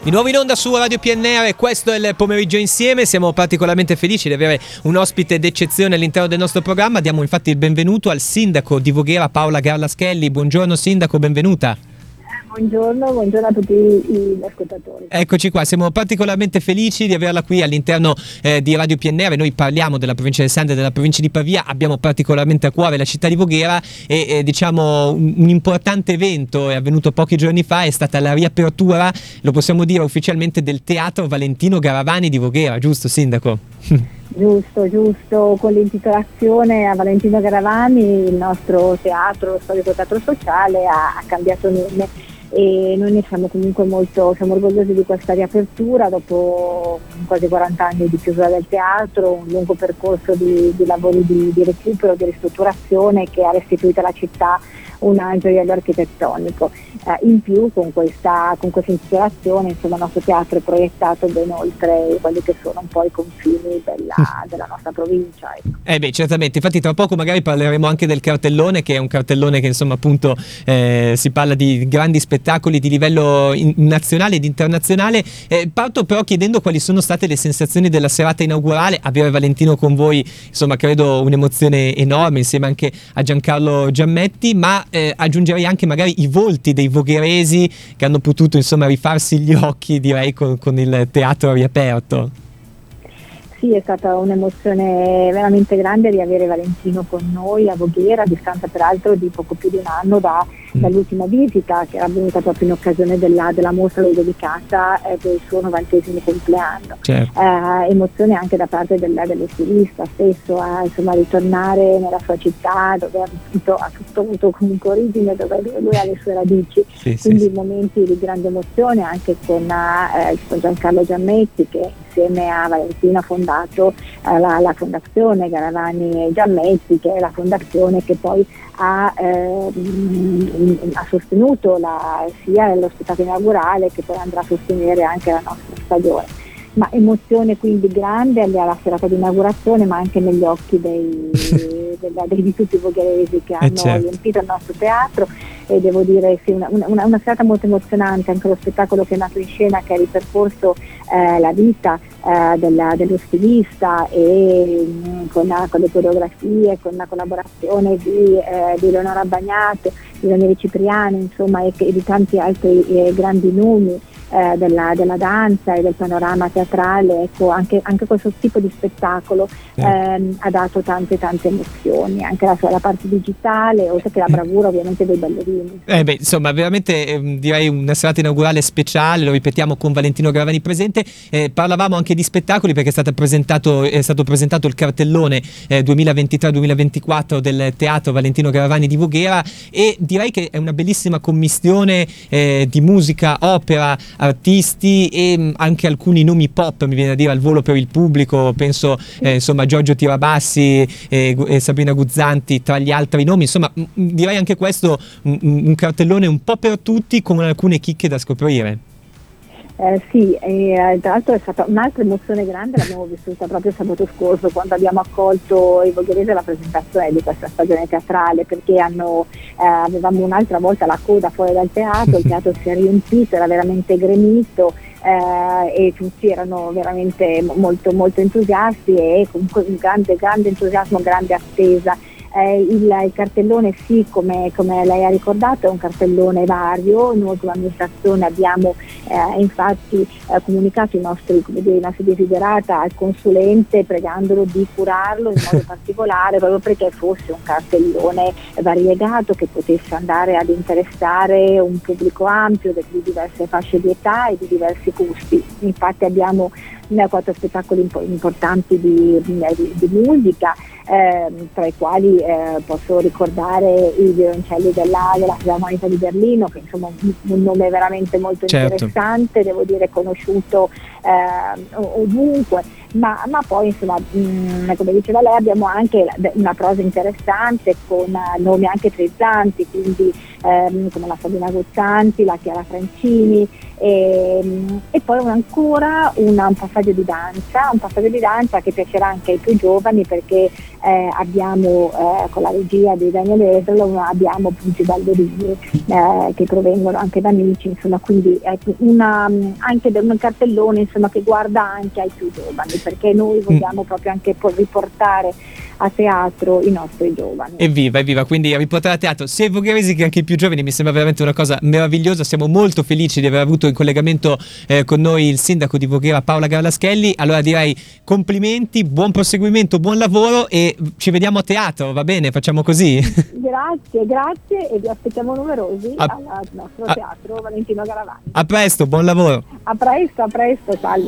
Di nuovo in onda su Radio PNR, questo è il pomeriggio insieme, siamo particolarmente felici di avere un ospite d'eccezione all'interno del nostro programma, diamo infatti il benvenuto al sindaco di Voghera Paola Garlaschelli, buongiorno sindaco, benvenuta. Buongiorno, buongiorno, a tutti gli ascoltatori. Eccoci qua, siamo particolarmente felici di averla qui all'interno eh, di Radio PNR. Noi parliamo della provincia del Sande e della provincia di Pavia, abbiamo particolarmente a cuore la città di Voghera e eh, diciamo un, un, importante evento è avvenuto pochi giorni fa, è stata la riapertura, lo possiamo dire ufficialmente, del Teatro Valentino Garavani di Voghera, giusto Sindaco? Giusto, giusto, con l'intitolazione a Valentino Garavani il nostro teatro, lo storico teatro sociale, ha, ha cambiato nome e noi ne siamo comunque molto siamo orgogliosi di questa riapertura dopo quasi 40 anni di chiusura del teatro, un lungo percorso di, di lavori di, di recupero, di ristrutturazione che ha restituito alla città un gioiello architettonico. Eh, in più con questa, con questa ispirazione insomma, il nostro teatro è proiettato ben oltre quelli che sono un po' i confini della, della nostra provincia. Ecco. Eh beh, certamente, infatti tra poco magari parleremo anche del cartellone, che è un cartellone che insomma appunto eh, si parla di grandi spettacoli di livello in- nazionale ed internazionale. Eh, parto però chiedendo quali sono state le sensazioni della serata inaugurale, avere Valentino con voi, insomma credo un'emozione enorme insieme anche a Giancarlo Giammetti, ma eh, aggiungerei anche magari i volti dei vogheresi che hanno potuto insomma rifarsi gli occhi direi con, con il teatro riaperto. Sì, è stata un'emozione veramente grande riavere Valentino con noi a Voghera, a distanza peraltro di poco più di un anno da Mm. dall'ultima visita che era avvenuta proprio in occasione della, della mostra dedicata eh, del suo novantesimo compleanno. Certo. Eh, emozione anche da parte del, dello stilista stesso a insomma, ritornare nella sua città dove ha, tutto, ha tutto avuto comunque origine, dove lui ha le sue radici. Sì, Quindi sì, momenti di grande emozione anche con, eh, con Giancarlo Giammetti che insieme a Valentino ha fondato eh, la, la fondazione Garavani Giammetti che è la fondazione che poi ha, eh, ha sostenuto la, sia lo spettacolo inaugurale che poi andrà a sostenere anche la nostra stagione. Ma emozione quindi grande alla serata di inaugurazione, ma anche negli occhi dei, della, dei, tutti i vogheresi che eh, hanno certo. riempito il nostro teatro e devo dire sì, una, una, una, serata molto emozionante, anche lo spettacolo che è nato in scena che ha ripercorso eh, la vita eh, della, dello stilista e mh, mm, con, con, le coreografie, con la collaborazione di, eh, di Leonora Bagnato, di Daniele Cipriani insomma, e, e di tanti altri eh, grandi nomi eh, della, della, danza e del panorama teatrale, ecco, anche, anche, questo tipo di spettacolo ehm, ha dato tante tante emozioni, anche la, la, parte digitale, oltre che la bravura ovviamente dei ballerini. Eh beh, insomma, veramente eh, direi una serata inaugurale speciale, lo ripetiamo con Valentino Gravani presente, eh, parlavamo anche di spettacoli perché è stato presentato, è stato presentato il cartellone 2023-2024 eh, del teatro Valentino Gravani di Voghera e direi che è una bellissima commissione eh, di musica, opera, artisti e mm, anche alcuni nomi pop, mi viene a dire al volo per il pubblico, penso eh, insomma Giorgio Tirabassi e, e, Sabrina Guzzanti tra gli altri nomi, insomma mm, direi anche questo un, un cartellone un po' per tutti con alcune chicche da scoprire. Eh, sì, e, tra l'altro è stata un'altra emozione grande, l'abbiamo vissuta proprio sabato scorso quando abbiamo accolto i Vogherese alla presentazione di questa stagione teatrale perché hanno, eh, avevamo un'altra volta la coda fuori dal teatro, il teatro si è riempito, era veramente gremito eh, e tutti erano veramente molto, molto entusiasti e comunque un grande, grande entusiasmo, grande attesa eh, il, il, cartellone sì, come, come, lei ha ricordato, è un cartellone vario, noi come amministrazione abbiamo eh, infatti eh, comunicato i nostri, dire, i nostri desiderata al consulente pregandolo di curarlo in modo particolare proprio perché fosse un cartellone variegato che potesse andare ad interessare un pubblico ampio di diverse fasce di età e di diversi gusti. Infatti abbiamo quattro spettacoli importanti di, di, di musica eh, tra i quali eh, posso ricordare i violoncelli della, della Filarmonica di Berlino, che insomma un, un nome veramente molto certo. interessante, devo dire conosciuto eh, ovunque, ma, ma, poi insomma, mh, mm, come diceva lei abbiamo anche una prosa interessante con nomi anche frizzanti, quindi ehm, come la Sabina Gozzanti, la Chiara Francini e, ehm, e poi ancora una, un passaggio di danza, un passaggio di danza che piacerà anche ai più giovani perché eh, abbiamo eh, con la regia di Daniel Eslo abbiamo punti ballerini eh, che provengono anche da amici, insomma, quindi una, anche un cartellone insomma, che guarda anche ai più giovani perché noi mm. vogliamo mm. proprio anche riportare a teatro i nostri giovani. Evviva, evviva, quindi riportare a teatro sia i voghesi che anche i più giovani mi sembra veramente una cosa meravigliosa, siamo molto felici di aver avuto in collegamento eh, con noi il sindaco di Voghera Paola Garlaschelli, allora direi complimenti, buon proseguimento, buon lavoro e ci vediamo a teatro, va bene? Facciamo così? Grazie, grazie e vi aspettiamo numerosi a, al nostro a, teatro Valentino Garavani. A presto, buon lavoro. A presto, a presto, salve.